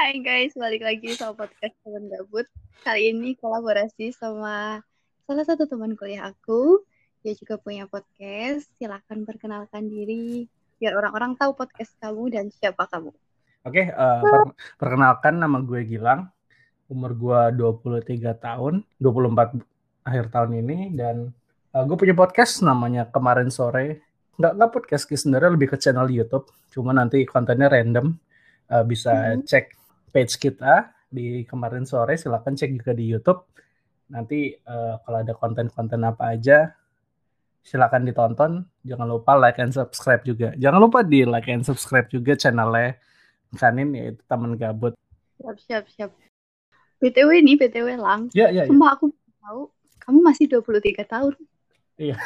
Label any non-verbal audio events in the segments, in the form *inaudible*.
Hai guys, balik lagi sama podcast teman gabut. Kali ini kolaborasi sama salah satu teman kuliah aku. Dia juga punya podcast. Silahkan perkenalkan diri biar orang-orang tahu podcast kamu dan siapa kamu. Oke, uh, per- perkenalkan nama gue Gilang. Umur gue 23 tahun, 24 akhir tahun ini dan uh, gue punya podcast namanya Kemarin Sore. Nggak, nggak podcast sih, sebenarnya lebih ke channel YouTube. Cuma nanti kontennya random. Uh, bisa Mhm. cek page kita di Kemarin Sore, silahkan cek juga di YouTube. Nanti uh, kalau ada konten-konten apa aja, silakan ditonton. Jangan lupa like and subscribe juga. Jangan lupa di like and subscribe juga channelnya Kanin yaitu Taman Gabut. Siap, siap, siap. BTW nih, BTW Lang. Ya, ya, ya. Aku tahu kamu masih 23 tahun. Iya.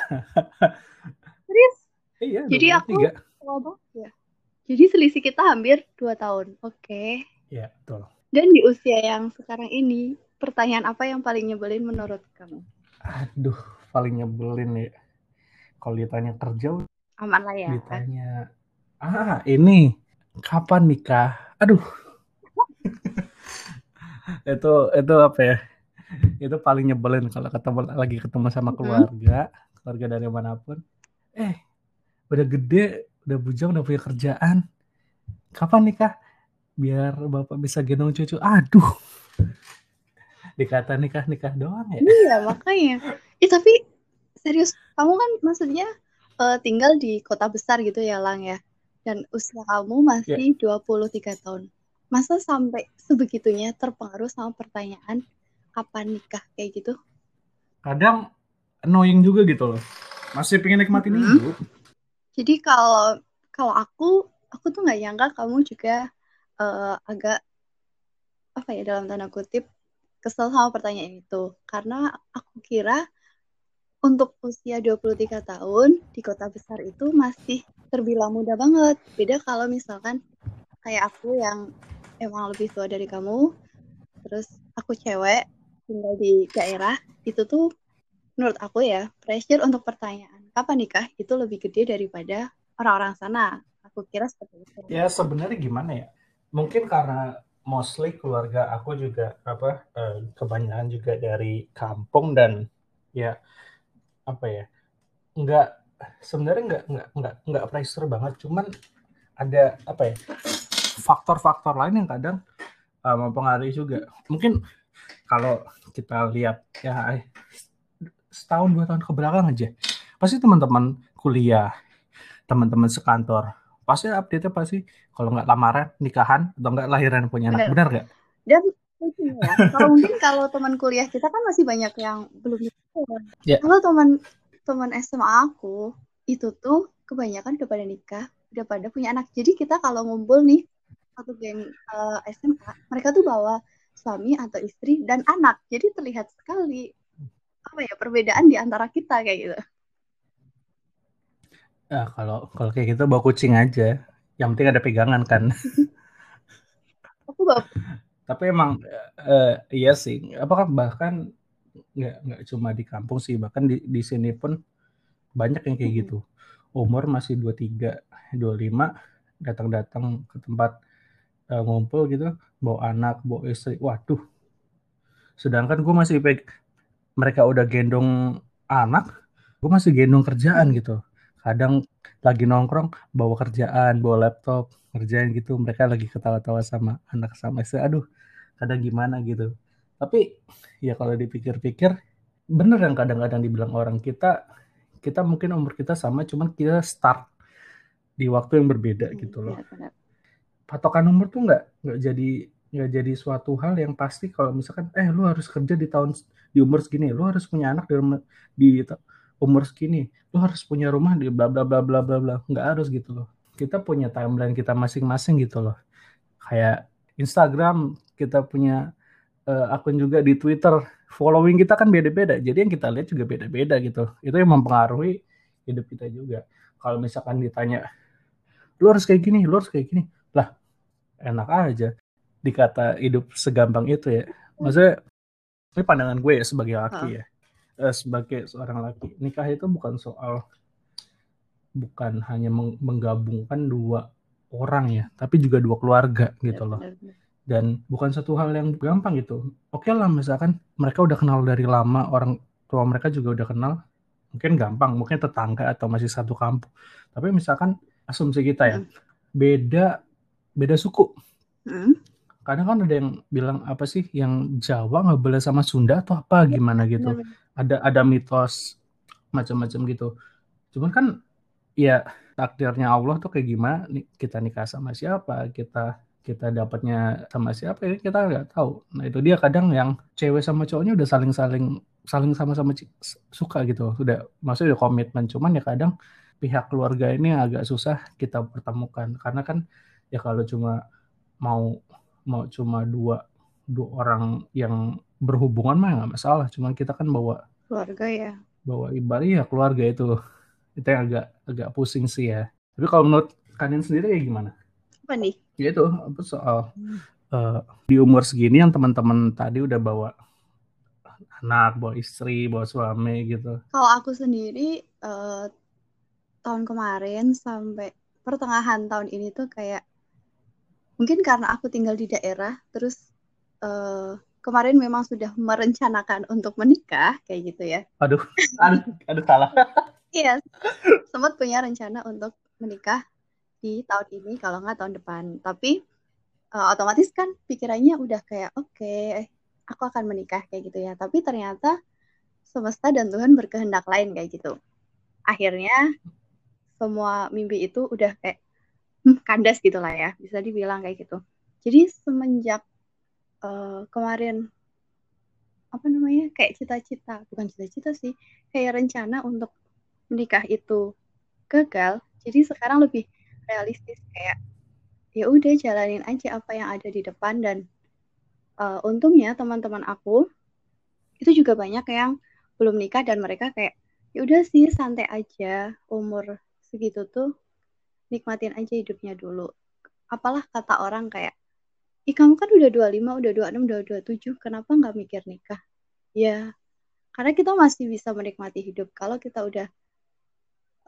*laughs* Serius? Iya, Jadi aku 23. tua banget ya. Jadi selisih kita hampir 2 tahun. Oke. Iya, betul. Dan di usia yang sekarang ini, pertanyaan apa yang paling nyebelin menurut kamu? Aduh, paling nyebelin ya. Kalau ditanya kerja, Aman lah ya. ditanya, ah ini kapan nikah? Aduh, *laughs* itu itu apa ya? Itu paling nyebelin kalau ketemu lagi ketemu sama keluarga, keluarga dari mana pun. Eh, udah gede, udah bujang, udah punya kerjaan. Kapan nikah? Biar bapak bisa gendong cucu. Aduh, dikata nikah nikah doang ya. Iya, makanya. Eh, tapi serius, kamu kan maksudnya eh, tinggal di kota besar gitu ya, Lang ya. Dan usia kamu masih 23 tahun. Masa sampai sebegitunya terpengaruh sama pertanyaan kapan nikah kayak gitu? kadang annoying juga gitu loh. Masih pengen nikmatin Mhm. hidup. Jadi kalau kalau aku, aku tuh nggak nyangka kamu juga eh, agak apa ya dalam tanda kutip kesel sama pertanyaan itu. Karena aku kira untuk usia 23 tahun di kota besar itu masih terbilang muda banget. Beda kalau misalkan kayak aku yang emang lebih tua dari kamu, terus aku cewek tinggal di daerah, itu tuh menurut aku ya, pressure untuk pertanyaan kapan nikah itu lebih gede daripada orang-orang sana. Aku kira seperti itu. Ya sebenarnya gimana ya? Mungkin karena mostly keluarga aku juga apa eh, kebanyakan juga dari kampung dan ya apa ya nggak sebenarnya nggak nggak nggak nggak pressure banget. Cuman ada apa ya faktor-faktor lain yang kadang eh, mempengaruhi juga. Mungkin kalau kita lihat ya eh, setahun dua tahun ke belakang aja pasti teman-teman kuliah teman-teman sekantor pasti update-nya pasti kalau nggak lamaran nikahan atau nggak lahiran punya anak Benar. nggak Dan ya, kalau mungkin kalau teman kuliah kita kan masih banyak yang belum nikah. Ya. Kalau teman teman SMA aku itu tuh kebanyakan udah pada nikah, udah pada punya anak. Jadi kita kalau ngumpul nih satu geng eh, SMA, mereka tuh bawa suami atau istri dan anak. Jadi terlihat sekali apa ya perbedaan di antara kita kayak gitu. Ya, kalau kalau kayak gitu bawa kucing aja. Yang penting ada pegangan kan. *laughs* Aku bawa Tapi emang eh, iya sih. Apakah bahkan nggak nggak cuma di kampung sih, bahkan di di sini pun banyak yang kayak gitu. Umur masih 23, 25 datang-datang ke tempat eh, ngumpul gitu, bawa anak, bawa istri. Waduh. Sedangkan gue masih mereka udah gendong anak, gue masih gendong kerjaan gitu. Kadang lagi nongkrong bawa kerjaan, bawa laptop, ngerjain gitu. Mereka lagi ketawa-tawa sama anak sama istri. Aduh, kadang gimana gitu. Tapi ya kalau dipikir-pikir, bener yang kadang-kadang dibilang orang kita, kita mungkin umur kita sama, cuman kita start di waktu yang berbeda Hmm, gitu loh. benar-benar. Patokan umur tuh nggak nggak jadi nggak jadi suatu hal yang pasti kalau misalkan eh lu harus kerja di tahun di umur segini, lu harus punya anak di di umur segini, lu harus punya rumah di bla bla bla bla bla bla, nggak harus gitu loh. Kita punya timeline kita masing-masing gitu loh. Kayak Instagram kita punya eh, akun juga di Twitter, following kita kan beda-beda. Jadi yang kita lihat juga beda-beda gitu. Itu yang mempengaruhi hidup kita juga. Kalau misalkan ditanya, lu harus kayak gini, lu harus kayak gini, lah enak aja dikata hidup segampang itu ya. Maksudnya ini pandangan gue ya sebagai laki ya, Eh, sebagai seorang laki. Nikah itu bukan soal bukan hanya meng- menggabungkan dua orang ya, tapi juga dua keluarga gitu Benar, loh. dan bukan satu hal yang gampang gitu oke lah misalkan mereka udah kenal dari lama orang tua mereka juga udah kenal mungkin gampang mungkin tetangga atau masih satu kampung tapi misalkan asumsi kita ya Hmm. beda beda suku Hmm. kadang kan ada yang bilang apa sih yang Jawa nggak boleh sama Sunda atau apa gimana gitu. Ada ada mitos macam-macam gitu. Cuman kan ya takdirnya Allah tuh kayak gimana? Kita nikah sama siapa? Kita kita dapatnya sama siapa? Ya kita nggak tahu. Nah itu dia kadang yang cewek sama cowoknya udah saling-saling saling sama-sama ci- suka gitu. Udah maksudnya udah komitmen. Cuman ya kadang pihak keluarga ini agak susah kita pertemukan. Karena kan ya kalau cuma mau mau cuma dua dua orang yang berhubungan mah nggak masalah. Cuman kita kan bawa keluarga ya. bawa ibadah ya keluarga itu. Itu yang agak agak pusing sih ya. Tapi kalau menurut kalian sendiri ya gimana? Apa nih? Ya itu apa soal eh, di umur segini yang teman-teman tadi udah bawa anak bawa istri bawa suami gitu. Kalau aku sendiri eh, tahun kemarin sampai pertengahan tahun ini tuh kayak mungkin karena aku tinggal di daerah terus eh, kemarin memang sudah merencanakan untuk menikah kayak gitu ya aduh aduh aduh salah Iya, sempat punya rencana untuk menikah di tahun ini kalau nggak tahun depan. Tapi eh, otomatis kan pikirannya udah kayak oke, aku akan menikah kayak gitu ya. Tapi ternyata semesta dan Tuhan berkehendak lain kayak gitu. Akhirnya semua mimpi itu udah kayak hmm, kandas gitu lah ya, bisa dibilang kayak gitu. Jadi semenjak eh, kemarin apa namanya kayak cita-cita, bukan cita-cita sih, kayak rencana untuk menikah itu gagal, jadi sekarang lebih realistis kayak ya udah jalanin aja apa yang ada di depan dan uh, untungnya teman-teman aku itu juga banyak yang belum nikah dan mereka kayak ya udah sih santai aja umur segitu tuh nikmatin aja hidupnya dulu. Apalah kata orang kayak Ih kamu kan udah 25, udah 26, udah 27, kenapa nggak mikir nikah? Ya, karena kita masih bisa menikmati hidup. Kalau kita udah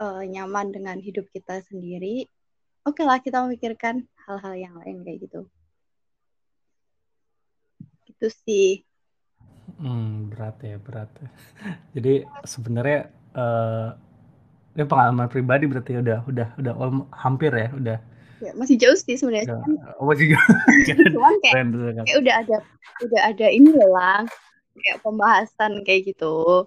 uh, nyaman dengan hidup kita sendiri, oke lah kita memikirkan hal-hal yang lain kayak gitu. Gitu sih. hmm, berat ya berat ya. *laughs* jadi sebenarnya eh ini pengalaman pribadi berarti udah udah udah alm- hampir ya udah Ya, masih jauh sih sebenarnya. Cuman, oh, masih juga *laughs* cuman kayak, kayak udah ada udah ada ini lah, kayak pembahasan kayak gitu.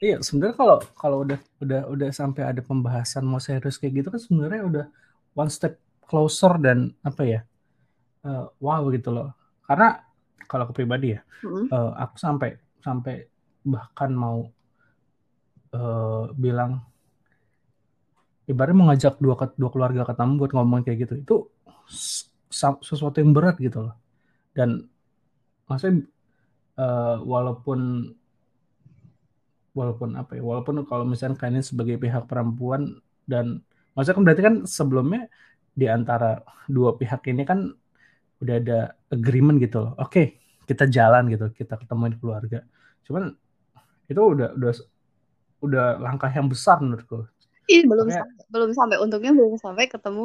Iya, sebenarnya kalau kalau udah udah udah sampai ada pembahasan mau serius kayak gitu kan sebenarnya udah one step closer dan apa ya? eh, wow gitu loh. Karena kalau aku pribadi ya, Mm-mm. eh, aku sampai sampai bahkan mau eh, bilang ibaratnya mengajak dua dua keluarga ketemu buat ngomong kayak gitu. Itu sesuatu yang berat gitu loh. Dan maksudnya eh, walaupun walaupun apa ya walaupun kalau misalnya kalian sebagai pihak perempuan dan maksudnya kan berarti kan sebelumnya di antara dua pihak ini kan udah ada agreement gitu loh oke kita jalan gitu kita ketemuin keluarga cuman itu udah udah udah langkah yang besar menurutku Ih, belum Makanya- sampai, belum sampai untungnya belum sampai ketemu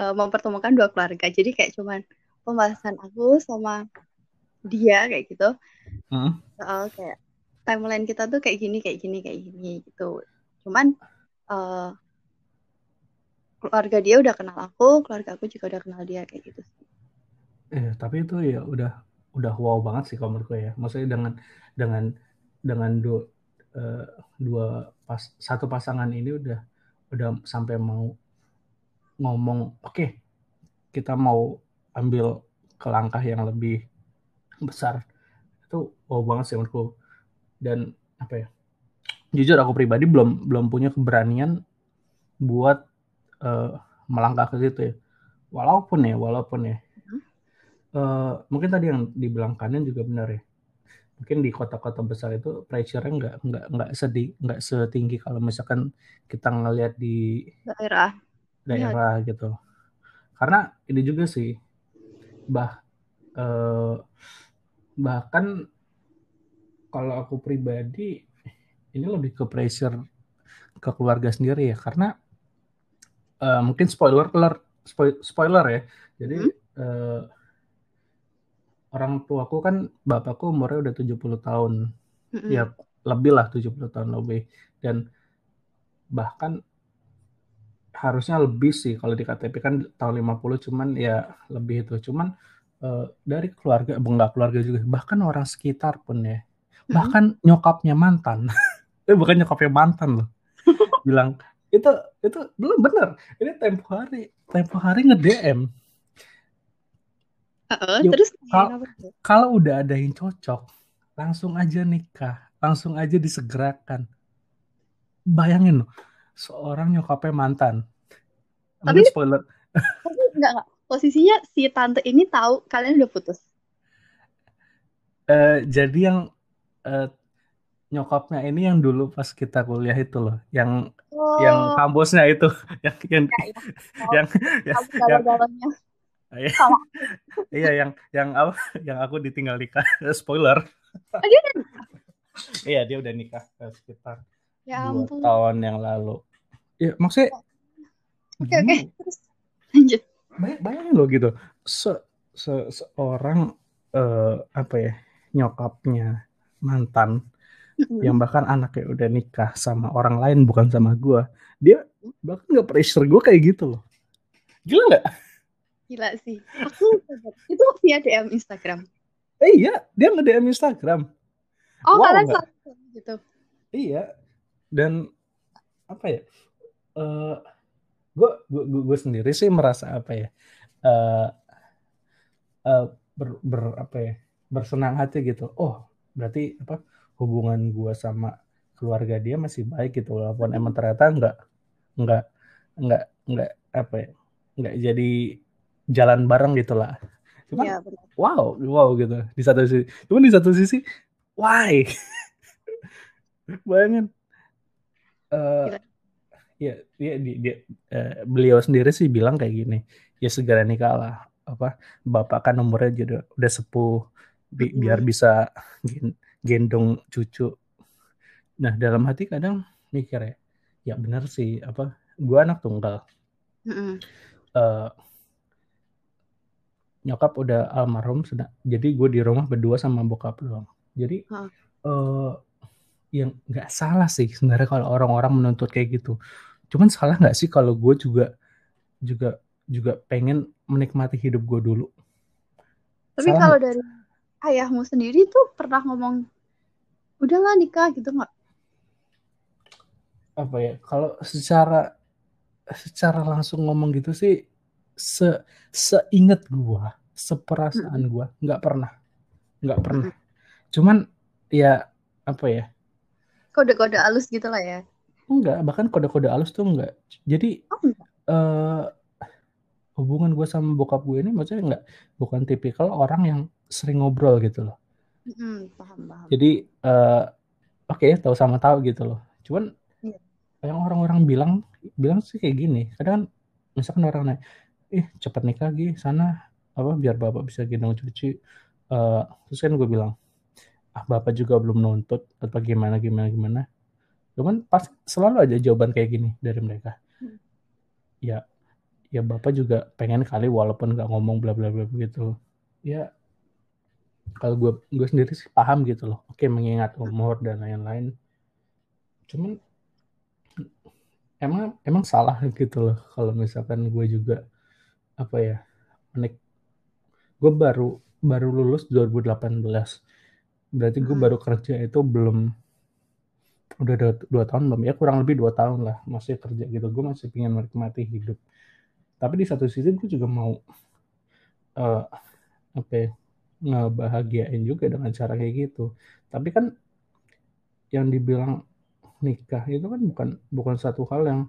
eh, mempertemukan dua keluarga. Jadi kayak cuman pembahasan aku sama dia kayak gitu. Hmm. soal kayak timeline kita tuh kayak gini kayak gini kayak gini gitu cuman eh, keluarga dia udah kenal aku keluarga aku juga udah kenal dia kayak gitu Eh, tapi itu ya udah udah wow banget sih kalau menurutku ya. Maksudnya dengan dengan dengan dua eh, dua pas satu pasangan ini udah udah sampai mau ngomong, oke kita mau ambil ke langkah yang lebih besar. Itu wow banget sih menurutku. Dan apa ya? Jujur aku pribadi belum belum punya keberanian buat eh, melangkah ke situ ya. Walaupun ya, walaupun ya eh, mungkin tadi yang dibilang kanan juga benar ya. Mungkin di kota-kota besar itu pressure-nya nggak nggak nggak sedih nggak setinggi kalau misalkan kita ngelihat di daerah daerah gitu. Karena ini juga sih bah eh, bahkan kalau aku pribadi ini lebih ke pressure ke keluarga sendiri ya karena eh, mungkin spoiler spoiler spoiler ya. Jadi Hmm. eh, orang tuaku kan bapakku umurnya udah 70 tahun. Ya lebih lah 70 tahun lebih. Dan bahkan harusnya lebih sih kalau di KTP kan tahun 50 cuman ya lebih itu. Cuman uh, dari keluarga enggak keluarga juga bahkan orang sekitar pun ya. Mm-hmm. bahkan nyokapnya mantan. *laughs* Eh bukan nyokapnya mantan loh. *laughs* Bilang itu itu belum bener. Ini tempo hari tempo hari nge DM uh, terus kalau udah ada yang cocok langsung aja nikah. Langsung aja disegerakan. Bayangin loh seorang nyokapnya mantan. Tapi spoiler. *laughs* Tapi enggak, enggak. Posisinya si tante ini tahu kalian udah putus? Uh, jadi yang uh, nyokapnya ini yang dulu pas kita kuliah itu loh. Yang oh. yang kampusnya itu. *laughs* Yang yang ya, ya. Oh, yang, yang, yang Iya. *laughs* iya yang yang apa *laughs* yang aku ditinggal nikah *laughs* spoiler. Oh, dia udah nikah. iya dia udah nikah sekitar ya, dua tahun yang lalu. Ya maksudnya. Oke okay, oke. Okay. Lanjut. Bay bayangin loh gitu. Se, se seorang uh, apa ya nyokapnya mantan mm-hmm. yang bahkan anaknya udah nikah sama orang lain bukan sama gue dia bahkan nggak pressure gue kayak gitu loh gila nggak Gila sih. Aku itu via DM Instagram. Eh, iya, dia nge DM Instagram. Oh, wow, kalian satu gitu. Iya. Dan apa ya? Uh, gue gue gue sendiri sih merasa apa ya? Uh, uh, ber, ber apa ya? Bersenang hati gitu. Oh, berarti apa? Hubungan gue sama keluarga dia masih baik gitu walaupun emang ternyata enggak enggak enggak enggak apa ya? Enggak jadi jalan bareng gitu lah. Cuman ya, wow, wow gitu. Di satu sisi, cuman di satu sisi, why? *laughs* Bayangin. Uh, ya, ya dia, dia uh, beliau sendiri sih bilang kayak gini. Ya segera nikah lah. Apa bapak kan umurnya juga udah sepuh bi biar bisa gendong cucu. Nah dalam hati kadang mikir ya, ya benar sih apa gua anak tunggal. Mm -hmm. uh, nyokap udah almarhum sudah jadi gue di rumah berdua sama bokap doang. Jadi huh. uh, eh, yang nggak salah sih sebenarnya kalau orang-orang menuntut kayak gitu. Cuman salah nggak sih kalau gue juga juga juga pengen menikmati hidup gue dulu? Tapi kalau dari ayahmu sendiri tuh pernah ngomong udahlah nikah gitu nggak? Apa ya kalau secara secara langsung ngomong gitu sih se seinget gua, seperasaan gua nggak pernah. Nggak pernah. Cuman ya apa ya? Kode-kode halus gitu lah ya. Enggak, bahkan kode-kode halus tuh enggak. Jadi oh, enggak. Uh, hubungan gue sama bokap gue ini maksudnya enggak bukan tipikal orang yang sering ngobrol gitu loh. Hmm, paham, paham. Jadi uh, oke okay, tahu sama tahu gitu loh. Cuman yeah. yang orang-orang bilang bilang sih kayak gini. Kadang misalkan orang nanya, ih cepet nikah lagi sana apa biar bapak bisa gendong cuci. Uh, terus kan gue bilang ah bapak juga belum nuntut atau gimana gimana gimana? Cuman pas selalu aja jawaban kayak gini dari mereka. Hmm. ya ya bapak juga pengen kali walaupun nggak ngomong bla bla bla begitu. Ya kalau gue gue sendiri sih paham gitu loh. Oke mengingat umur dan lain-lain. Cuman emang emang salah gitu loh kalau misalkan gue juga apa ya menik gue baru baru lulus 2018 berarti gue hmm. baru kerja itu belum udah dua, dua tahun belum? Ya kurang lebih dua tahun lah masih kerja gitu. Gue masih pengen menikmati hidup. Tapi di satu sisi gue juga mau uh, apa ya, ngebahagiain juga dengan cara kayak gitu. Tapi kan yang dibilang nikah itu kan bukan bukan satu hal yang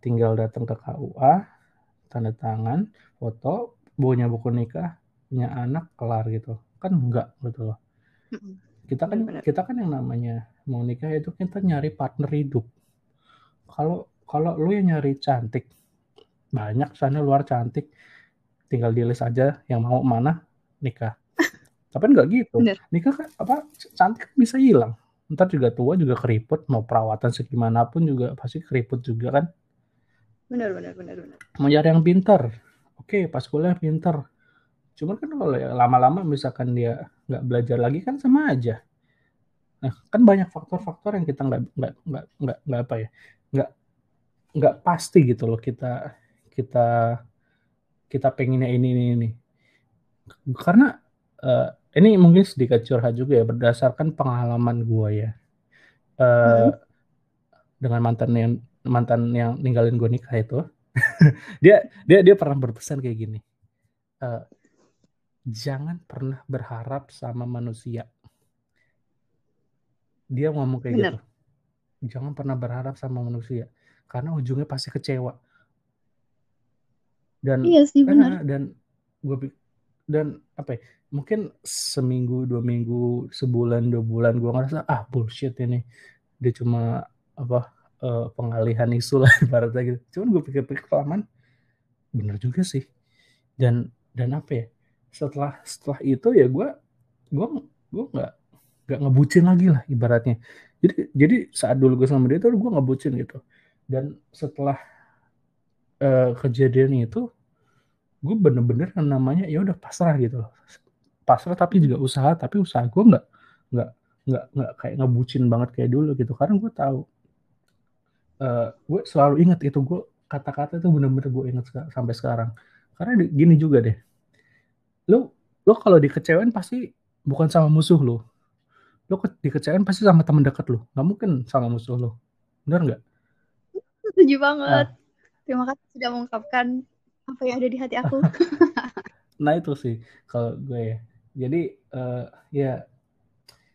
tinggal datang ke KUA tanda tangan, foto, punya buku nikah, punya anak, kelar gitu. Kan enggak gitu loh. Kita kan kita kan yang namanya mau nikah itu kita nyari partner hidup. Kalau kalau lu yang nyari cantik, banyak sana luar cantik, tinggal di list aja yang mau mana nikah. *laughs* Tapi enggak gitu. Bener. Nikah kan apa cantik bisa hilang. Ntar juga tua juga keriput, mau perawatan segimanapun juga pasti keriput juga kan. Benar, benar, benar, benar. Mau cari yang pintar. Oke, pas kuliah pintar. cuman kan kalau ya lama-lama misalkan dia nggak belajar lagi kan sama aja nah kan banyak faktor-faktor yang kita nggak nggak nggak nggak nggak apa ya nggak nggak pasti gitu loh kita kita kita pengennya ini ini ini karena uh, ini mungkin sedikit curhat juga ya berdasarkan pengalaman gue ya uh, hmm. dengan mantan yang mantan yang ninggalin gue nikah itu *laughs* dia dia dia pernah berpesan kayak gini uh, jangan pernah berharap sama manusia. Dia ngomong kayak Bener. gitu jangan pernah berharap sama manusia karena ujungnya pasti kecewa. Dan iya sih benar dan gue dan apa ya mungkin seminggu dua minggu sebulan dua bulan gue ngerasa ah bullshit ini. Dia cuma apa uh, pengalihan isu lah *laughs* ibaratnya gitu. Cuman gue pikir-pikir kelamaan bener juga sih. Dan dan apa ya setelah setelah itu ya gue gue gue nggak nggak ngebucin lagi lah ibaratnya. Jadi jadi saat dulu gue sama dia tuh gue ngebucin gitu. Dan setelah uh, kejadian itu gue bener-bener yang namanya ya udah pasrah gitu loh. Pasrah tapi juga usaha tapi usaha gue nggak nggak nggak nggak kayak ngebucin banget kayak dulu gitu. Karena gue tahu uh, gue selalu ingat itu gue kata-kata itu bener-bener gue ingat sampai sekarang. Karena gini juga deh. Lo lo kalau dikecewain pasti bukan sama musuh lo lo dikecewain pasti sama teman dekat lo nggak mungkin sama musuh lo benar nggak? *laughs* Setuju banget. Nah, terima kasih sudah mengungkapkan apa yang ada di hati aku. *laughs* Nah itu sih kalau gue ya. Jadi uh, ya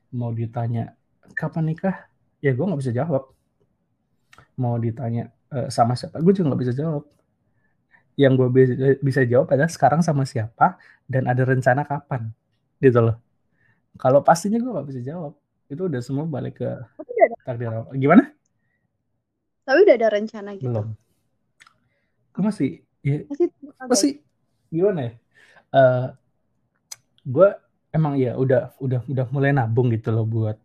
mau ditanya kapan nikah? Ya gue nggak bisa jawab mau ditanya uh, sama siapa? Gue juga nggak bisa jawab. Yang gue bisa, bisa jawab adalah sekarang sama siapa dan ada rencana kapan gitu loh. Kalau pastinya gue nggak bisa jawab. Itu udah semua balik ke takdir gimana? Tapi udah ada rencana gitu. Belum. Gue masih ya, masih masih gimana ya? Uh, gue emang ya udah udah udah mulai nabung gitu loh buat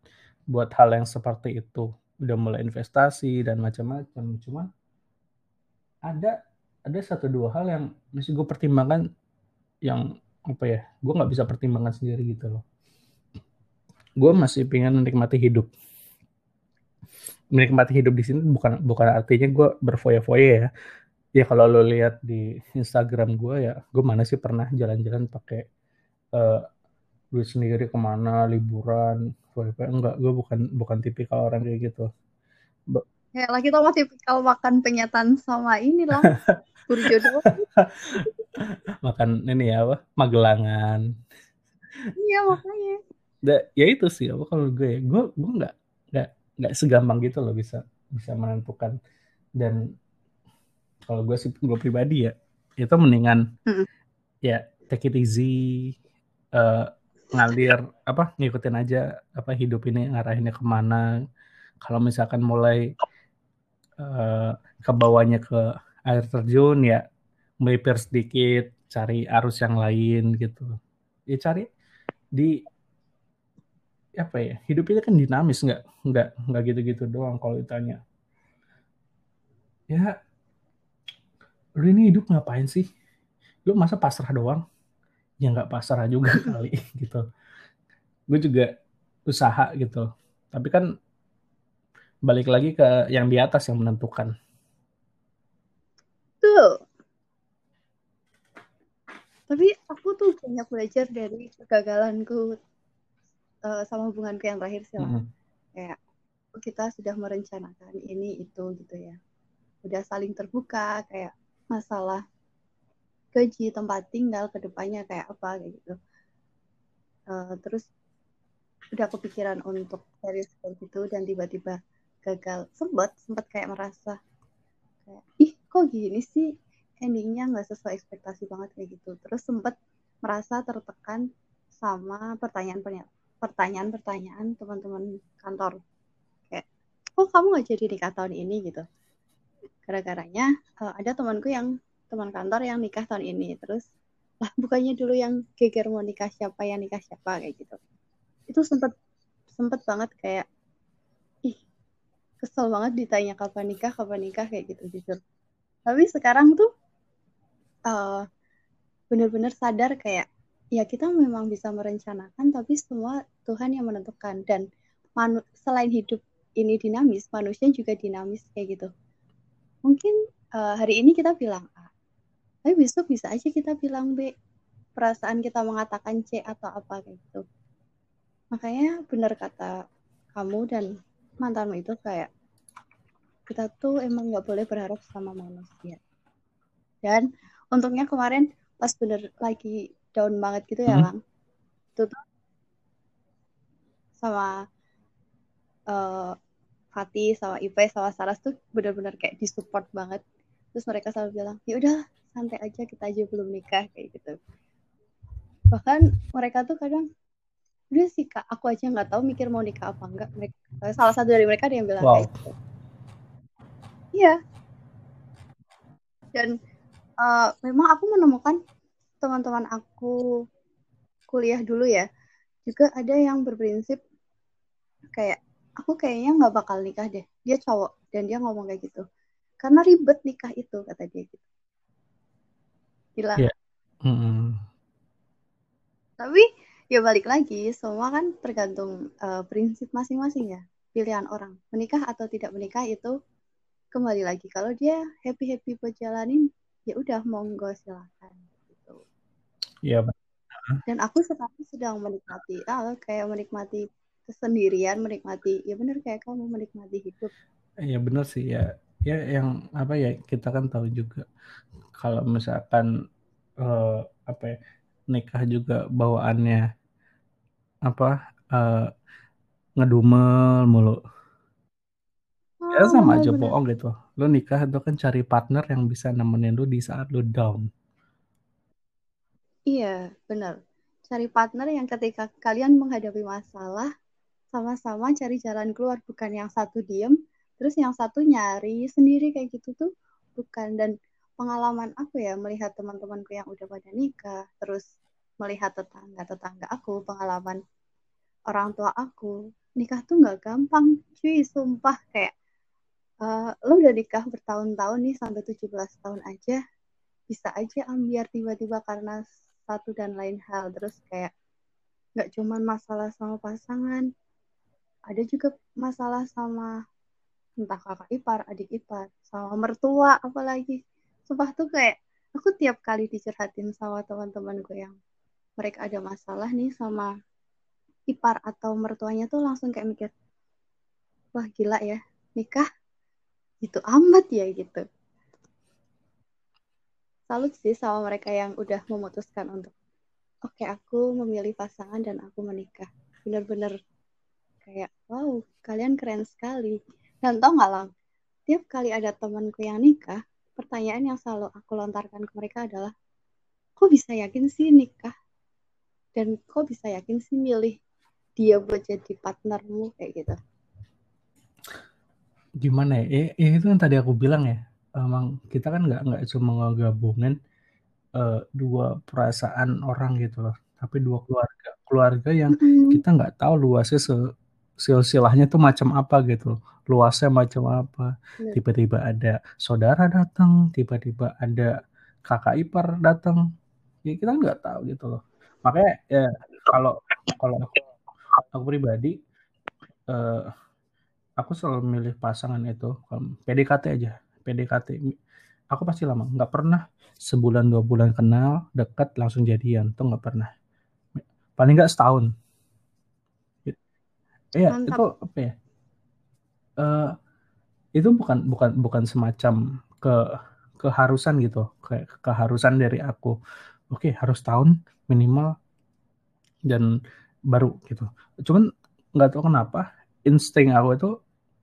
buat hal yang seperti itu udah mulai investasi dan macam-macam. Cuman ada ada satu dua hal yang masih gue pertimbangkan yang apa ya gue nggak bisa pertimbangkan sendiri gitu loh. Gue masih pengen menikmati hidup. Menikmati hidup di sini bukan bukan artinya gue berfoya-foya ya. Ya kalau lo lihat di Instagram gue ya gue mana sih pernah jalan-jalan pakai uh, duit sendiri ke mana liburan enggak gue bukan bukan tipikal orang kayak gitu. Ya lagi tau masih tipikal makan penyataan sama ini loh *laughs* jodoh. Makan ini ya apa? Magelangan. Iya makanya. Da, ya itu sih apa kalau gue ya. Gue gue nggak nggak nggak segampang gitu loh bisa bisa menentukan. Dan kalau gue sih gue pribadi ya itu mendingan mm-hmm. ya take it easy uh, ngalir apa ngikutin aja apa hidup ini ngarahinnya ke mana. Kalau misalkan mulai uh, ke bawahnya ke air terjun ya melipir sedikit cari arus yang lain gitu. Ya cari di apa ya hidup itu kan dinamis nggak nggak nggak gitu-gitu doang kalau ditanya. Ya lu ini hidup ngapain sih? Lu masa pasrah doang ya nggak pasrah juga *laughs* kali gitu gue juga usaha gitu tapi kan balik lagi ke yang di atas yang menentukan tuh tapi aku tuh banyak belajar dari kegagalanku uh, sama hubunganku yang terakhir sih lah. Mm -hmm. Kayak kita sudah merencanakan ini itu gitu ya. Udah saling terbuka kayak masalah gaji tempat tinggal ke depannya kayak apa kayak gitu. Uh, terus udah kepikiran untuk serius seperti itu dan tiba-tiba gagal. Sempat sempat kayak merasa kayak ih kok gini sih? Endingnya nggak sesuai ekspektasi banget kayak gitu. Terus sempat merasa tertekan sama pertanyaan pertanyaan pertanyaan teman-teman kantor. Kayak kok kamu nggak jadi nikah tahun ini? gitu. Gara-garanya uh, ada temanku yang teman kantor yang nikah tahun ini. Terus lah bukannya dulu yang geger mau nikah siapa yang nikah siapa kayak gitu. Itu sempet sempet banget kayak ih kesel banget ditanya kapan nikah kapan nikah kayak gitu jujur. Tapi sekarang tuh uh, bener-bener sadar kayak ya kita memang bisa merencanakan tapi semua Tuhan yang menentukan. Dan manu selain hidup ini dinamis manusia juga dinamis kayak gitu. Mungkin uh, hari ini kita bilang tapi besok bisa aja kita bilang B perasaan kita mengatakan C atau apa kayak gitu makanya benar kata kamu dan mantanmu itu kayak kita tuh emang nggak boleh berharap sama manusia dan untungnya kemarin pas bener lagi down banget gitu ya, hmm. Lang. Itu tuh sama uh, Fatih, sama Ipe, sama Saras tuh bener-bener kayak disupport banget. Terus mereka selalu bilang, ya udah santai aja kita aja belum nikah kayak gitu. Bahkan mereka tuh kadang udah sih kak, aku aja nggak tahu mikir mau nikah apa enggak. Mereka, salah satu dari mereka ada yang bilang wow. kayak gitu. Iya. Dan uh, memang aku menemukan teman-teman aku kuliah dulu ya juga ada yang berprinsip kayak aku kayaknya nggak bakal nikah deh dia cowok dan dia ngomong kayak gitu karena ribet nikah itu kata dia gitu gila yeah. mm -hmm. tapi ya balik lagi semua kan tergantung uh, prinsip masing-masing ya pilihan orang menikah atau tidak menikah itu kembali lagi kalau dia happy happy buat jalanin ya udah monggo silahkan Iya. Dan aku sekarang sedang menikmati, ah, kayak menikmati kesendirian, menikmati, ya benar kayak kamu menikmati hidup. Iya benar sih ya. Ya yang apa ya kita kan tahu juga kalau misalkan uh, apa ya nikah juga bawaannya apa uh, ngedumel mulu. Oh, ya sama aja bohong gitu. Lo nikah itu kan cari partner yang bisa nemenin lu di saat lu down. Iya, benar. Cari partner yang ketika kalian menghadapi masalah, sama-sama cari jalan keluar, bukan yang satu diem, terus yang satu nyari sendiri kayak gitu tuh, bukan. Dan pengalaman aku ya, melihat teman-temanku yang udah pada nikah, terus melihat tetangga-tetangga aku, pengalaman orang tua aku, nikah tuh nggak gampang, cuy, sumpah kayak uh, lo udah nikah bertahun-tahun nih sampai 17 tahun aja bisa aja ambiar tiba-tiba karena satu dan lain hal terus kayak nggak cuman masalah sama pasangan ada juga masalah sama entah kakak ipar adik ipar sama mertua apalagi. Sumpah tuh kayak aku tiap kali dicurhatin sama teman-teman gue yang mereka ada masalah nih sama ipar atau mertuanya tuh langsung kayak mikir wah gila ya nikah gitu amat ya gitu. Salut sih sama mereka yang udah memutuskan untuk oke okay, aku memilih pasangan dan aku menikah. Bener-bener kayak wow kalian keren sekali dan tau nggak lang? Tiap kali ada temanku yang nikah pertanyaan yang selalu aku lontarkan ke mereka adalah kok bisa yakin sih nikah? Dan kok bisa yakin sih milih dia buat jadi partnermu? Kayak gitu. Gimana ya? Eh, itu yang tadi aku bilang ya. Emang kita kan nggak nggak cuma ngegabungin uh, dua perasaan orang gitu loh. Tapi dua keluarga. Keluarga yang mm-hmm. kita nggak tahu luasnya se silsilahnya tuh macam apa gitu. Luasnya macam apa. Tiba-tiba ada saudara datang tiba-tiba ada kakak ipar datang. Ya kita nggak tahu gitu loh. Makanya ya kalau kalau aku, aku pribadi uh, aku selalu milih pasangan itu PDKT aja PDKT aku pasti lama nggak pernah sebulan dua bulan kenal dekat langsung jadian tuh nggak pernah. Paling nggak setahun iya itu apa ya? Uh, itu bukan bukan bukan semacam ke keharusan gitu. Kayak keharusan dari aku. Oke harus tahun minimal dan baru gitu. Cuman nggak tahu kenapa insting aku itu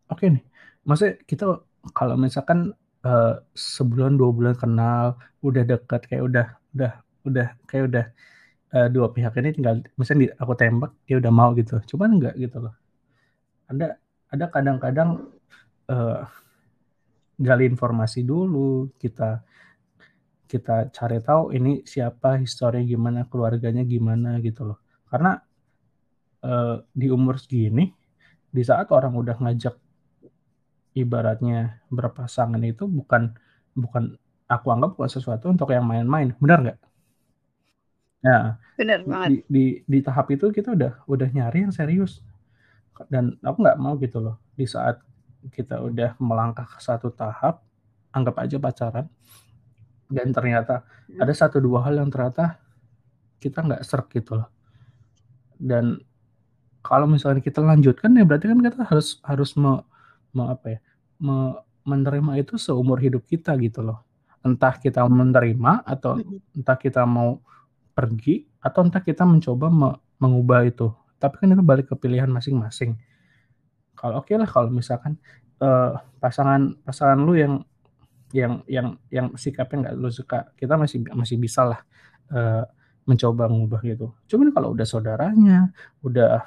oke okay nih. Maksudnya kita kalau misalkan uh, sebulan dua bulan kenal udah dekat kayak udah udah udah kayak udah uh, dua pihak ini tinggal misalnya di, aku tembak dia udah mau gitu. Cuman enggak gitu loh ada ada kadang-kadang uh, gali informasi dulu kita kita cari tahu ini siapa histori gimana keluarganya gimana gitu loh karena uh, di umur segini di saat orang udah ngajak ibaratnya berpasangan itu bukan bukan aku anggap bukan sesuatu untuk yang main-main benar nggak Ya, Bener di, banget. di, di, di tahap itu kita udah udah nyari yang serius. Dan aku nggak mau gitu loh. Di saat kita udah melangkah ke satu tahap, anggap aja pacaran, dan ternyata Hmm. ada satu dua hal yang ternyata kita nggak serk gitu loh. Dan kalau misalnya kita lanjutkan ya berarti kan kita harus harus me, me apa ya me, menerima itu seumur hidup kita gitu loh. Entah kita menerima atau Mm-mm. entah kita mau pergi atau entah kita mencoba me- mengubah itu. Tapi kan itu balik ke pilihan masing-masing. Kalau oke lah kalau misalkan eh, pasangan pasangan lu yang yang yang yang sikapnya nggak lu suka, kita masih masih bisa lah eh, mencoba mengubah gitu. Cuman kalau udah saudaranya, udah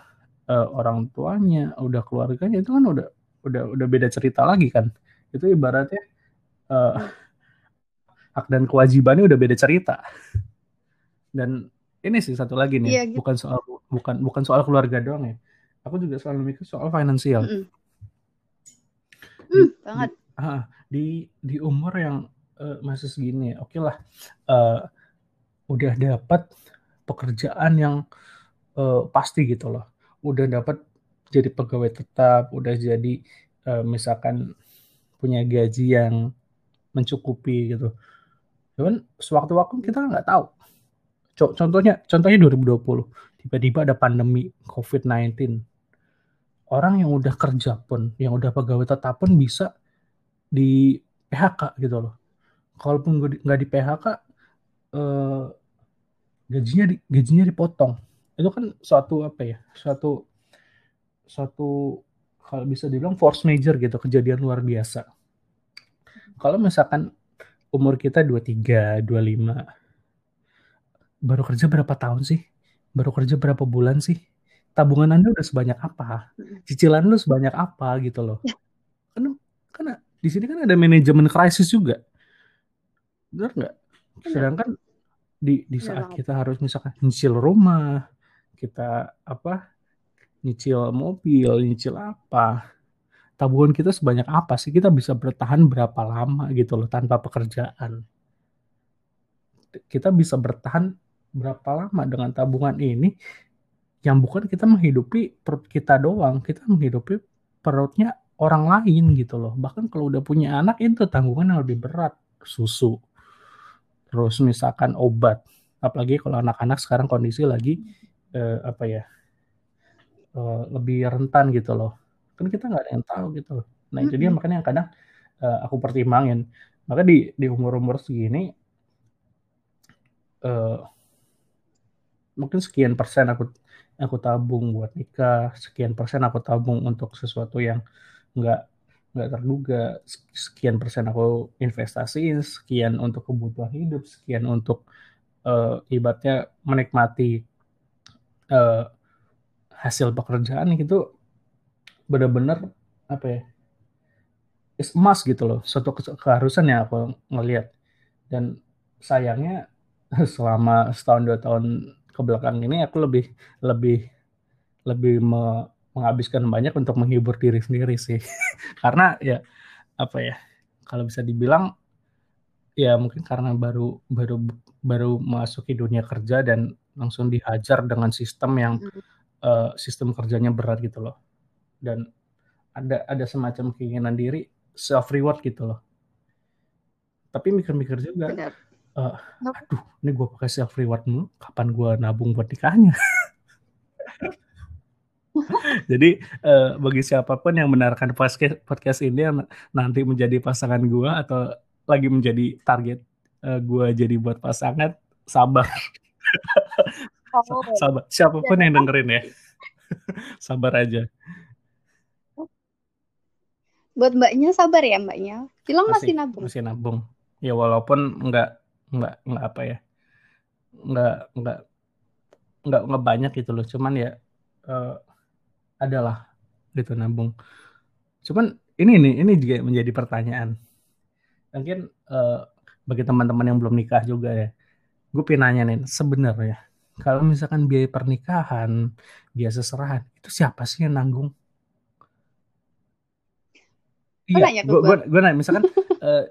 eh, orang tuanya, udah keluarganya itu kan udah udah udah beda cerita lagi kan. Itu ibaratnya eh, hak dan kewajibannya udah beda cerita. Dan ini sih satu lagi nih, Iya, gitu. bukan soal bukan bukan soal keluarga doang ya. Aku juga selalu mikir soal finansial. Di, Hmm, di, banget. ah, di di umur yang eh, masih segini, oke lah, eh, udah dapat pekerjaan yang eh, pasti gitu loh. Udah dapat jadi pegawai tetap, udah jadi eh, misalkan punya gaji yang mencukupi gitu. Cuman sewaktu-waktu kita nggak tahu. Co- Contohnya, contohnya 2020, tiba-tiba ada pandemi COVID-19. Orang yang udah kerja pun, yang udah pegawai tetap pun bisa di PHK gitu loh. Kalaupun nggak di PHK, eh, gajinya di, gajinya dipotong. Itu kan suatu apa ya? Suatu suatu kalau bisa dibilang force major gitu, kejadian luar biasa. Kalau misalkan umur kita 23, 25, baru kerja berapa tahun sih? Baru kerja berapa bulan sih? Tabungan Anda udah sebanyak apa? Cicilan lu sebanyak apa gitu loh. Ya, Kan karena di sini kan ada manajemen krisis juga. Benar nggak? Sedangkan di di Bener saat kita harus misalkan nyicil rumah, kita apa? Nyicil mobil, nyicil apa? Tabungan kita sebanyak apa sih? Kita bisa bertahan berapa lama gitu loh tanpa pekerjaan. Kita bisa bertahan berapa lama dengan tabungan ini yang bukan kita menghidupi perut kita doang, kita menghidupi perutnya orang lain gitu loh. Bahkan kalau udah punya anak itu tanggungan yang lebih berat, susu, terus misalkan obat. Apalagi kalau anak-anak sekarang kondisi lagi eh, apa ya eh, lebih rentan gitu loh. Kan kita nggak ada yang tahu gitu loh. Nah itu dia makanya yang kadang eh, aku pertimbangin. Maka di di umur-umur segini eh, mungkin sekian persen aku aku tabung buat nikah, sekian persen aku tabung untuk sesuatu yang nggak nggak terduga, sekian persen aku investasiin, sekian untuk kebutuhan hidup, sekian untuk eh, ibaratnya menikmati eh, hasil pekerjaan itu benar-benar apa ya is emas gitu loh, suatu ke- keharusan yang aku ngelihat. Dan sayangnya *laughs* selama setahun dua tahun ke belakang ini aku lebih lebih lebih me- menghabiskan banyak untuk menghibur diri sendiri sih *laughs* karena ya apa ya kalau bisa dibilang ya mungkin karena baru baru baru memasuki dunia kerja dan langsung dihajar dengan sistem yang Mm-mm. eh, sistem kerjanya berat gitu loh dan ada ada semacam keinginan diri self reward gitu loh tapi mikir-mikir juga Bener. Nope. aduh ini gue pakai self reward mulu. Kapan gue nabung buat nikahnya? *laughs* Jadi eh, bagi siapa pun yang mendengarkan podcast podcast ini yang nanti menjadi pasangan gue atau lagi menjadi target eh, gue jadi buat pasangan sabar. Sa- Oh, *laughs* sabar. Siapa pun yang dengerin ya. *laughs* Sabar aja. Buat mbaknya sabar ya mbaknya. Bilang masih masih nabung. masih nabung. Ya walaupun nggak nggak nggak apa ya nggak nggak nggak nggak banyak gitu loh. Cuman ya eh, adalah gitu nabung. Cuman ini nih ini juga menjadi pertanyaan. Mungkin eh, bagi teman-teman yang belum nikah juga ya gue pengen nanya nih sebenarnya kalau misalkan biaya pernikahan biaya seserahan itu siapa sih yang nanggung? Iya gue gue gue nanya misalkan *laughs* eh,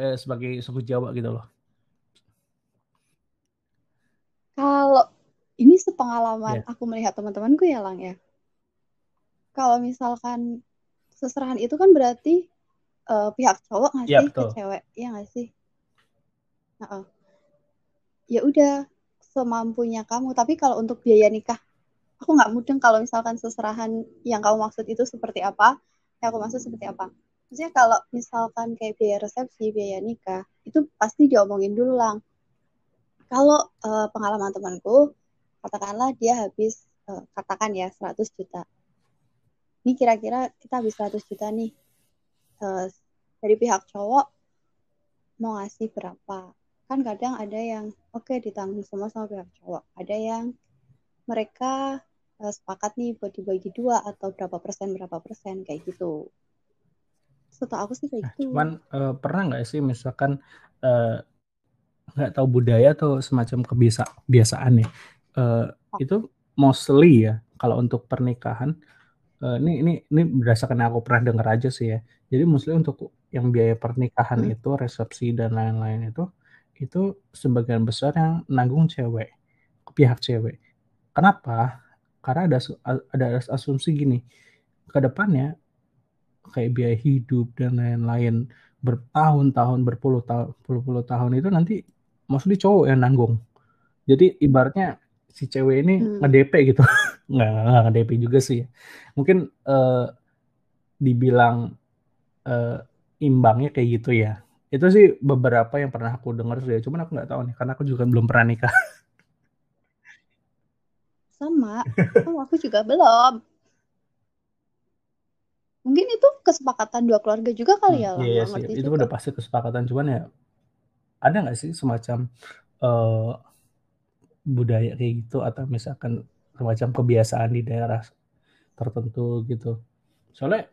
eh, sebagai suku Jawa gitu loh Kalau ini sepengalaman Iya. aku melihat teman-temanku ya Lang ya. Kalau misalkan seserahan itu kan berarti eh, pihak cowok nggak Iya, sih ke cewek, ya nggak sih? Heeh. Ya udah semampunya kamu. Tapi kalau untuk biaya nikah, aku nggak mudeng kalau misalkan seserahan yang kamu maksud itu seperti apa, yang aku maksud seperti apa. Maksudnya kalau misalkan kayak biaya resepsi, biaya nikah, itu pasti diomongin dulu lang. Kalau eh, pengalaman temanku, katakanlah dia habis, eh, katakan ya 100 juta. Ini kira-kira kita habis 100 juta nih. Eh, dari pihak cowok mau ngasih berapa. Kan kadang ada yang oke okay, ditanggung semua sama pihak cowok. Ada yang mereka uh, sepakat nih buat dibagi dua atau berapa persen berapa persen kayak gitu. Setahu aku sih kayak nah, gitu. Cuman uh, pernah nggak sih misalkan nggak tahu budaya atau semacam kebiasa kebiasaan nih uh, itu mostly ya kalau untuk pernikahan uh, ini ini ini berdasarkan aku pernah dengar aja sih ya. Jadi mostly untuk yang biaya pernikahan hmm. itu resepsi dan lain-lain itu itu sebagian besar yang nanggung cewek pihak cewek. Kenapa? Karena ada ada asumsi gini ke depannya kayak biaya hidup dan lain-lain bertahun-tahun berpuluh tahun tahun itu nanti mostly cowok yang nanggung. Jadi ibaratnya si cewek ini hmm. nge-DP gitu. *laughs* nggak nggak nge-DP juga sih. Mungkin uh, dibilang uh, imbangnya kayak gitu ya. Itu sih beberapa yang pernah aku dengar sih. Cuman aku nggak tahu nih karena aku juga belum pernah nikah. *laughs* Sama. Oh, aku juga belum. Mungkin itu kesepakatan dua keluarga juga kali ya. Hmm, iya, sih. Itu udah pasti kesepakatan. Cuman ya ada nggak sih semacam uh, budaya kayak gitu atau misalkan semacam kebiasaan di daerah tertentu gitu. Soalnya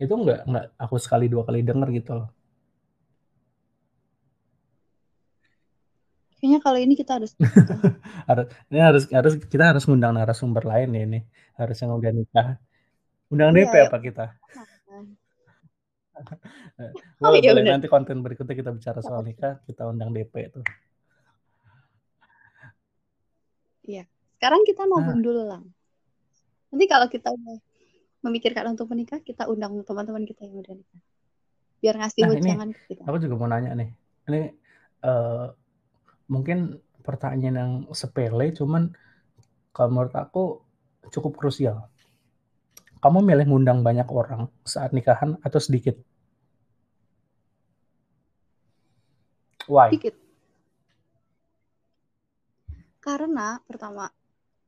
itu nggak nggak aku sekali dua kali denger gitu loh. Kayaknya kalau ini kita harus *laughs* harus ini harus harus kita harus ngundang narasumber lain ya ini harus yang udah nikah undang iya, DP ya. apa kita oh, boleh, iya, boleh. nanti konten berikutnya kita bicara soal nikah kita undang DP itu iya. Sekarang kita mau nah. dulu lang. Nanti kalau kita udah memikirkan untuk menikah kita undang teman-teman kita yang udah nikah. Biar ngasih nah, wejangan ke kita. aku juga mau nanya nih. Ini uh, mungkin pertanyaan yang sepele cuman kalau menurut aku cukup krusial. Kamu milih ngundang banyak orang saat nikahan atau sedikit? Why? Sedikit. Karena pertama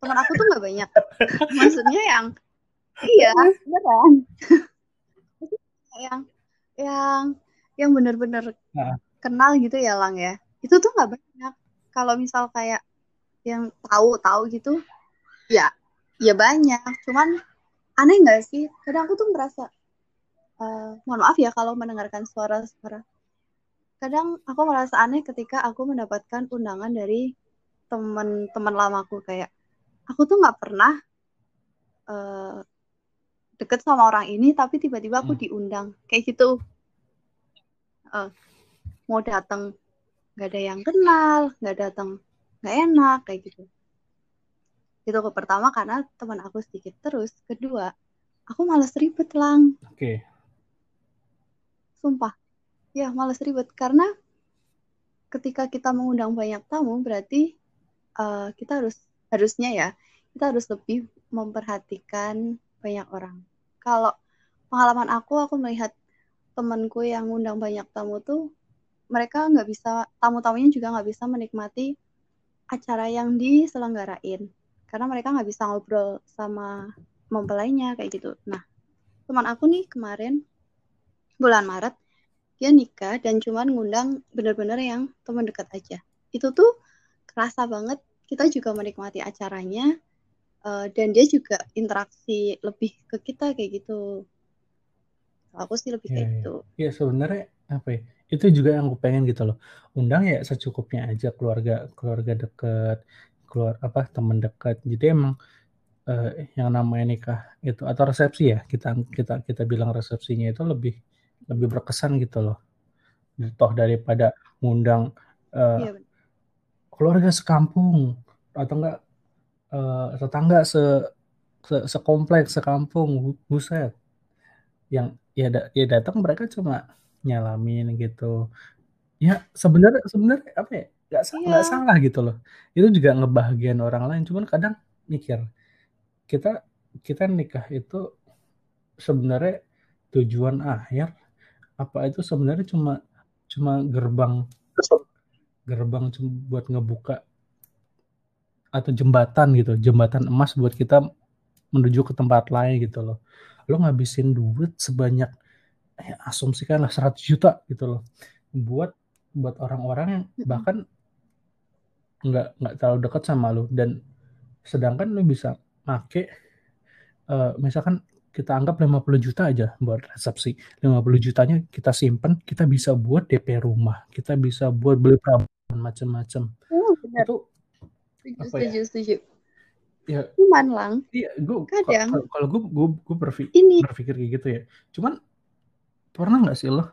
teman aku tuh nggak banyak. *laughs* Maksudnya yang iya beneran. *laughs* yang yang yang benar-benar nah. kenal gitu ya lang ya. Itu tuh nggak banyak. Kalau misal kayak yang tahu-tahu gitu, ya ya banyak. Cuman aneh nggak sih kadang aku tuh merasa uh, mohon maaf ya kalau mendengarkan suara-suara kadang aku merasa aneh ketika aku mendapatkan undangan dari teman-teman lamaku kayak aku tuh nggak pernah uh, deket sama orang ini tapi tiba-tiba aku hmm. diundang. Kayak gitu. Uh, mau datang nggak ada yang kenal nggak datang nggak enak kayak gitu. Itu ke pertama karena teman aku sedikit terus. Kedua aku males ribet lang. Oke. Okay. sumpah ya males ribet. Karena ketika kita mengundang banyak tamu berarti uh, kita harus harusnya ya kita harus lebih memperhatikan banyak orang. Kalau pengalaman aku aku melihat temanku yang undang banyak tamu tuh mereka nggak bisa tamu-tamunya juga nggak bisa menikmati acara yang diselenggarain. Karena mereka nggak bisa ngobrol sama mempelainya kayak gitu. Nah, teman aku nih kemarin bulan Maret dia nikah dan cuman ngundang bener-bener yang teman dekat aja. Itu tuh kerasa banget kita juga menikmati acaranya uh, dan dia juga interaksi lebih ke kita kayak gitu. Aku sih lebih ya, kayak ya. gitu. Ya sebenarnya apa ya? Itu juga yang aku pengen gitu loh. Undang ya secukupnya aja keluarga keluarga dekat keluar apa teman dekat jadi emang uh, yang namanya nikah itu atau resepsi ya kita kita kita bilang resepsinya itu lebih lebih berkesan gitu loh. Toh daripada ngundang uh, iya, keluarga sekampung atau enggak uh, tetangga se, se sekompleks sekampung buset. Yang ya da, ya datang mereka cuma nyalamin gitu. Ya sebenarnya sebenarnya apa ya nggak iya. salah gitu loh. Itu juga ngebahagiain orang lain cuman kadang mikir kita kita nikah itu sebenarnya tujuan akhir apa itu sebenarnya cuma cuma gerbang gerbang buat ngebuka atau jembatan gitu jembatan emas buat kita menuju ke tempat lain gitu loh. Lo ngabisin duit sebanyak eh, asumsikan lah 100 juta gitu loh. Buat buat orang-orang yang bahkan nggak nggak terlalu dekat sama lo. Dan sedangkan lo bisa make uh, misalkan kita anggap 50 juta aja buat resepsi. 50 jutanya kita simpen, kita bisa buat DP rumah, kita bisa buat beli perabot macam-macam. Oh, Itu apa setuju, ya? setuju. Ya, cuman lang. Iya, gue kadang kalau gue gue gue berpikir, ini. berpikir kayak gitu ya. Cuman pernah nggak sih lo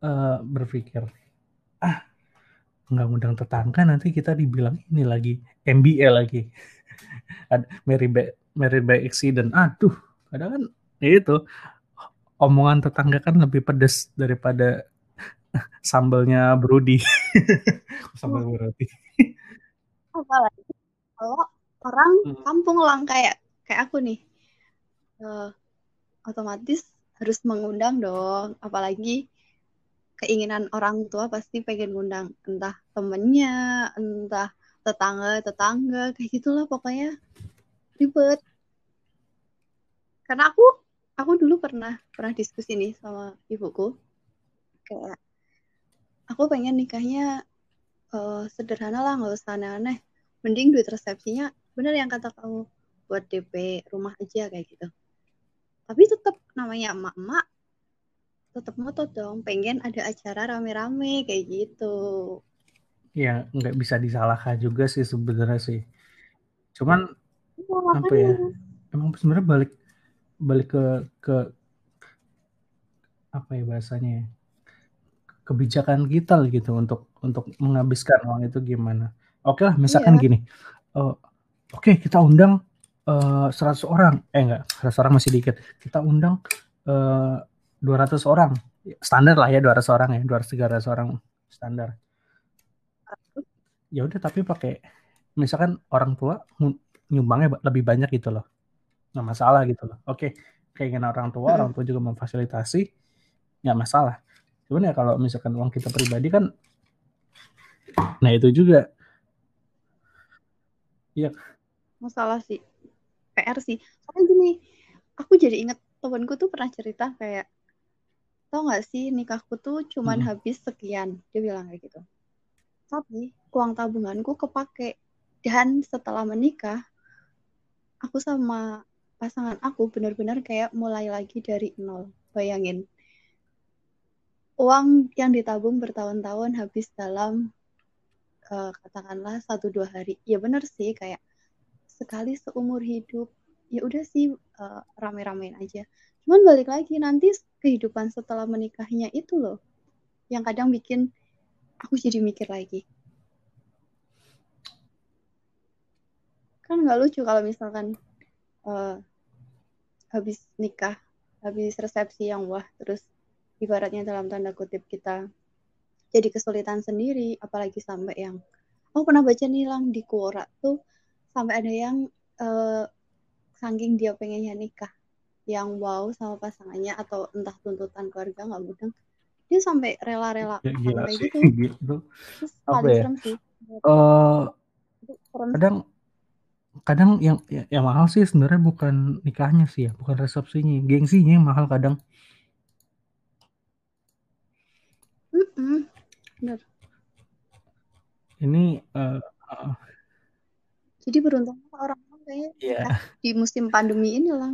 uh, berpikir ah nggak ngundang tetangga nanti kita dibilang ini lagi MBA lagi *laughs* ada Mary by Mary by accident aduh kadang kan ya itu omongan tetangga kan lebih pedes daripada *laughs* sambalnya Brody. *laughs* Sambal oh. Brody. Apalagi kalau orang hmm. kampung lang kayak kayak aku nih. Uh, otomatis harus mengundang dong. Apalagi keinginan orang tua pasti pengen ngundang entah temennya entah tetangga tetangga kayak gitulah pokoknya. Ribet karena aku aku dulu pernah pernah diskusi nih sama ibuku. Kayak aku pengen nikahnya uh, sederhana lah nggak usah aneh-aneh. Mending duit resepsinya bener yang kata kamu buat DP rumah aja kayak gitu. Tapi tetap namanya emak-emak tetap ngotot dong. Pengen ada acara rame-rame kayak gitu. Ya nggak bisa disalahkan juga sih sebenarnya sih. Cuman ya, apa ya emang sebenarnya balik balik ke ke apa ya bahasanya ya? Kebijakan kita gitu untuk untuk menghabiskan uang itu gimana. Oke lah misalkan iya. gini. Uh, oke okay, kita undang uh, 100 orang. Eh enggak 100 orang masih dikit. Kita undang uh, 200 orang. Standar lah ya 200 orang ya 200 300 orang standar. Ya udah tapi pakai misalkan orang tua nyumbangnya lebih banyak gitu loh nggak masalah gitu loh. Oke keinginan orang tua orang tua juga memfasilitasi nggak masalah. Cuman ya kalau misalkan uang kita pribadi kan nah itu juga. Iya. Masalah sih. PR sih. Soalnya gini aku jadi inget temanku tuh pernah cerita kayak tau gak sih nikahku tuh cuman hmm. habis sekian dia bilang kayak gitu. Tapi uang tabunganku kepake. Dan setelah menikah aku sama pasangan aku benar-benar kayak mulai lagi dari nol. Bayangin. Uang yang ditabung bertahun-tahun habis dalam uh, katakanlah satu dua hari. Ya benar sih kayak sekali seumur hidup. Ya udah sih uh, rame-ramein aja. Cuman balik lagi nanti kehidupan setelah menikahnya itu loh yang kadang bikin aku jadi mikir lagi. Kan nggak lucu kalau misalkan uh, habis nikah, habis resepsi yang wah, terus ibaratnya dalam tanda kutip kita jadi kesulitan sendiri, apalagi sampai yang oh pernah baca nih lang di Quora tuh sampai ada yang uh, saking dia pengennya nikah yang wow sama pasangannya atau entah tuntutan keluarga nggak mudeng dia sampai rela-rela ya, gitu. *laughs* gitu. Terus apa ya? Sih. Uh, kadang kadang yang ya, yang mahal sih sebenarnya bukan nikahnya sih ya, bukan resepsinya, gengsinya yang mahal kadang. Benar. Ini uh, uh, Jadi beruntung orang-orang kayaknya yeah. di musim pandemi ini lah.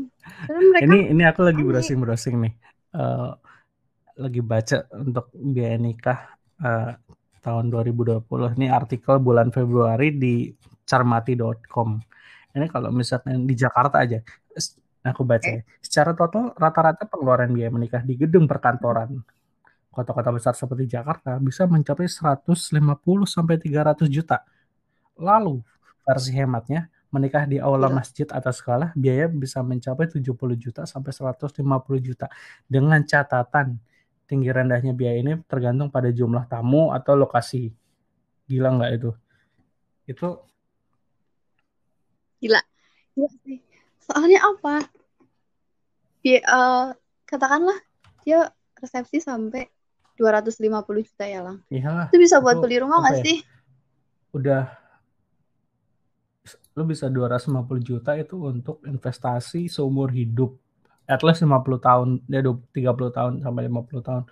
mereka ini ini aku lagi browsing-browsing nih. Uh, lagi baca untuk biaya nikah uh, tahun 2020. Ini artikel bulan Februari di carmati.com. Ini kalau misalkan di Jakarta aja, aku baca ya. Secara total rata-rata pengeluaran biaya menikah di gedung perkantoran kota-kota besar seperti Jakarta bisa mencapai 150 sampai 300 juta. Lalu versi hematnya menikah di aula Gila. masjid atau sekolah biaya bisa mencapai 70 juta sampai 150 juta dengan catatan tinggi rendahnya biaya ini tergantung pada jumlah tamu atau lokasi gila nggak itu itu Gila. Gila sih. Soalnya apa? Dia, eh, katakanlah dia resepsi sampai 250 juta ya, Lang. iyalah Itu bisa buat itu beli rumah nggak ya? sih? udah lu bisa 250 juta itu untuk investasi seumur hidup at least 50 tahun ya 30 tahun sampai 50 tahun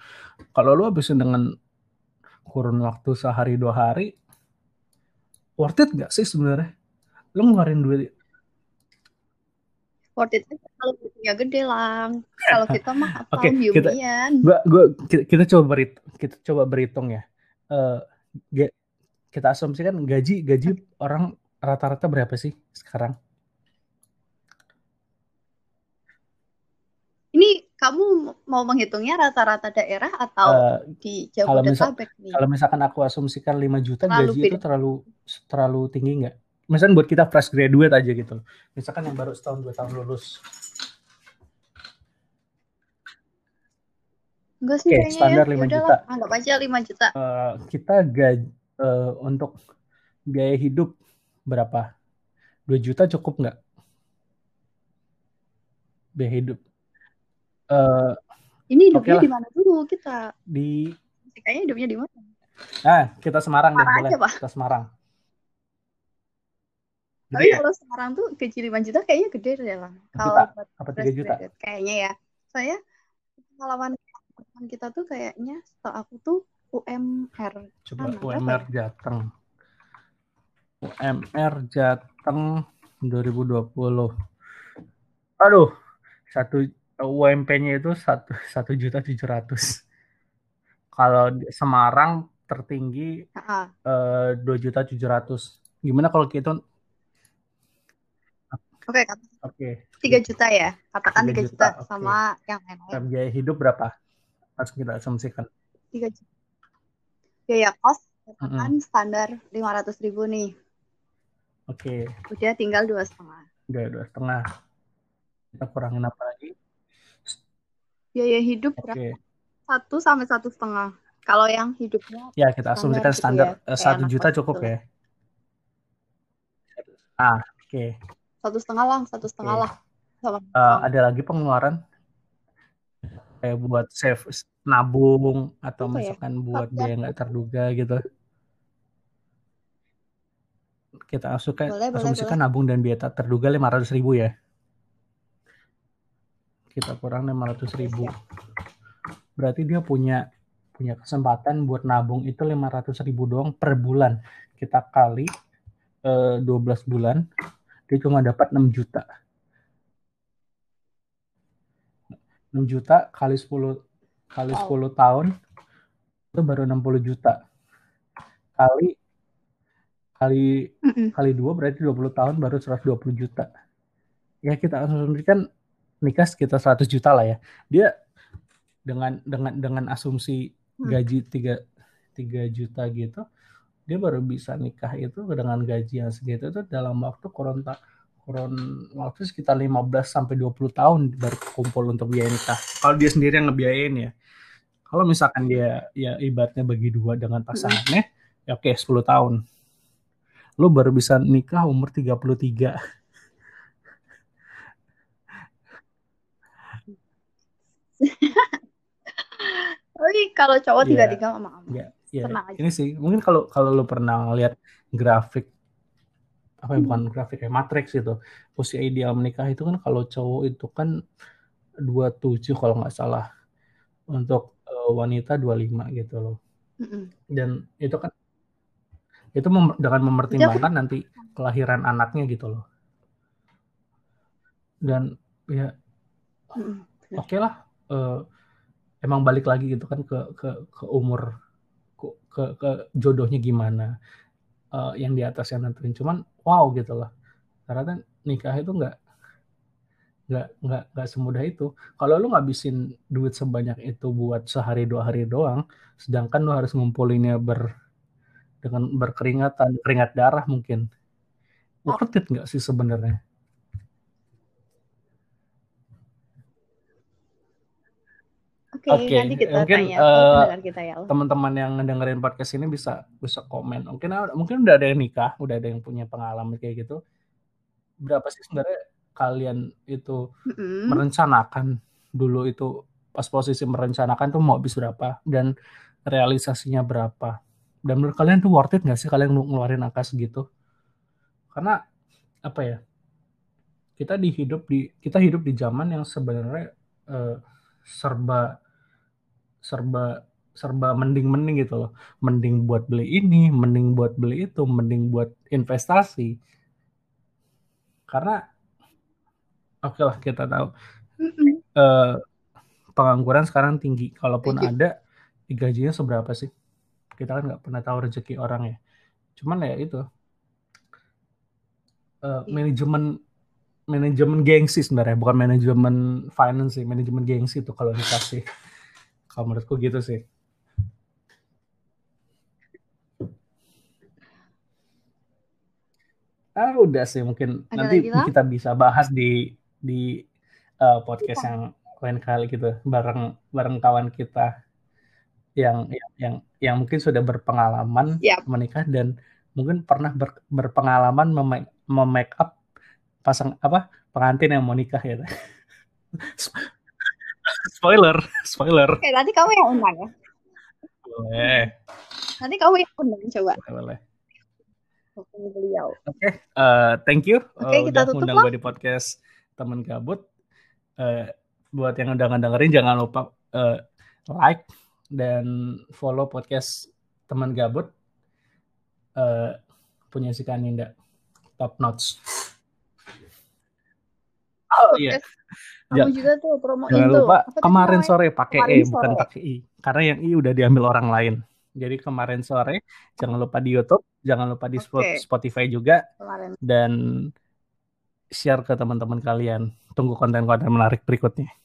kalau lu habisin dengan kurun waktu sehari dua hari worth it gak sih sebenarnya lu ngeluarin duit Worth it kalau duitnya gede, Lang. Kalau kita mah apa? *laughs* Oke, kita- gua gua kita, kita coba berit kita coba berhitung ya Eh, ga- kita asumsikan gaji gaji orang rata-rata berapa sih sekarang Ini kamu mau menghitungnya rata-rata daerah atau Eh, di kalau misal- Jabodetabek nih? kalau misalkan aku asumsikan 5 juta Terlalu gaji beda. itu terlalu terlalu tinggi nggak misalkan buat kita fresh graduate aja gitu misalkan yang baru setahun dua tahun lulus Enggak sih Oke, kayaknya standar ya. 5 Yaudahlah, juta. anggap aja 5 juta. Eh, kita gaji eh, untuk biaya hidup berapa 2 juta cukup nggak biaya hidup Eh, Ini hidupnya Oke lah. di mana dulu kita? di Kayaknya hidupnya di mana? ah kita Semarang deh Semarang boleh aja, Pak. kita Semarang Tapi ya? kalau sekarang tuh gaji 5 juta kayaknya gede deh lah. Kalau buat apa 3 fresh juta graduate kayaknya ya. Saya pengalaman kita tuh kayaknya setahu aku tuh UMR. coba berapa UMR Jateng UMR Jateng 2020 aduh satu UMP-nya itu satu satu juta tujuh ratus kalau Semarang tertinggi eh, dua juta tujuh ratus gimana kalau kita Oke, kata oke 3 juta ya. Katakan 3 3 juta, juta, oke. sama yang lain-lain. biaya hidup berapa harus kita asumsikan 3 juta. Biaya kos katakan standar 500 ribu nih. oke Udah tinggal dua setengah. udah dua setengah kita kurangin apa lagi Biaya hidup oke berapa? Satu sampai satu setengah. Kalau yang hidupnya ya kita asumsikan Standar standar gitu ya, eh, kayak satu anak juta cukup gitu. ya ah oke satu setengah lah, satu setengah lah. Sama. Eh, ada lagi pengeluaran? Kayak buat save nabung atau Apa ya? misalkan buat Tapi biaya nggak terduga gitu. Kita asumsikan Boleh, boleh, asumsikan nabung dan biaya tak terduga 500 ribu ya? Kita kurang 500 ribu. Berarti dia punya punya kesempatan buat nabung itu 500 ribu doang per bulan. Kita kali eh, 12 bulan dia cuma dapat 6 juta. 6 juta kali 10 kali Wow. 10 tahun itu baru 60 juta. Kali kali kali dua berarti 20 tahun baru 120 juta. Ya kita asumsikan nikah sekitar 100 juta lah ya. Dia dengan dengan dengan asumsi Hmm. gaji 3 3 juta gitu dia baru bisa nikah itu dengan gaji yang segitu itu dalam waktu kurun kurun waktu sekitar 15 sampai 20 tahun baru kumpul untuk biaya nikah. Kalau dia sendiri yang ngebiayain ya. Kalau misalkan dia ya ibaratnya bagi dua dengan pasangannya ya oke 10 tahun. Lu baru bisa nikah umur 33 Tapi *laughs* kalau cowok Iya. tiga-tiga sama kamu. Ya Tenang aja. ini sih. Mungkin kalau kalau lu pernah lihat grafik apa ya Hmm. bukan grafik ya matrix itu usia ideal menikah itu kan kalau cowok itu kan 27 kalau nggak salah. Untuk eh, wanita 25 gitu loh. Dan itu kan itu mem- dengan mempertimbangkan nanti kelahiran anaknya gitu loh. Dan ya oke lah eh, emang balik lagi gitu kan ke ke ke umur ke ke, jodohnya gimana Eh, yang di atas yang nentuin. Cuman wow gitu loh. Karena kan nikah itu nggak nggak nggak nggak semudah itu. Kalau lu ngabisin duit sebanyak itu buat sehari dua hari doang sedangkan lu harus ngumpulinnya ber dengan berkeringatan keringat darah mungkin. Worth it nggak sih sebenarnya? Oke, Oke, nanti kita mungkin tanya uh, kita ya. teman-teman yang ngedengerin podcast ini bisa bisa komen. Mungkin mungkin udah ada yang nikah, udah ada yang punya pengalaman kayak gitu. Berapa sih sebenarnya kalian itu Mm-mm. merencanakan dulu itu pas posisi merencanakan tuh mau habis berapa dan realisasinya berapa? Dan menurut kalian tuh worth it nggak sih kalian ngeluarin angka segitu? Karena apa ya? Kita di hidup di kita hidup di zaman yang sebenarnya uh, serba serba serba mending-mending gitu loh. Mending buat beli ini, mending buat beli itu, mending buat investasi. Karena oke okay lah kita tahu uh, pengangguran sekarang tinggi. Kalaupun ada, gajinya seberapa sih? Kita kan nggak pernah tahu rezeki orang ya. Cuman ya itu uh, manajemen manajemen gengsi sebenarnya bukan manajemen finance sih manajemen gengsi itu kalau dikasih kalau menurutku gitu sih. Ah udah sih mungkin Ada nanti lagi kita bisa bahas di di uh, podcast yang lain kali gitu bareng bareng kawan kita yang yang yang, yang mungkin sudah berpengalaman Yap. menikah dan mungkin pernah ber, berpengalaman mem-make up pasang apa pengantin yang mau nikah ya *laughs* *laughs* spoiler spoiler Oke, nanti kamu yang undang ya. boleh Nanti kamu yang undang coba. boleh, boleh. Beliau. Oke, okay. uh, thank you Oke, okay, uh, kita udah tutup undang gue di podcast teman gabut. Uh, buat yang udah dengerin jangan lupa uh, like dan follow podcast teman gabut uh, punya si Kaninda top notch. Oh iya. Kamu juga tuh promoin Jangan tuh. lupa Apa kemarin sore pakai E bukan pakai I. Karena yang I udah diambil orang lain. Jadi kemarin sore jangan lupa di YouTube, jangan lupa di Oke. Spotify juga Kemarin. dan share ke teman-teman kalian. Tunggu konten-konten menarik berikutnya.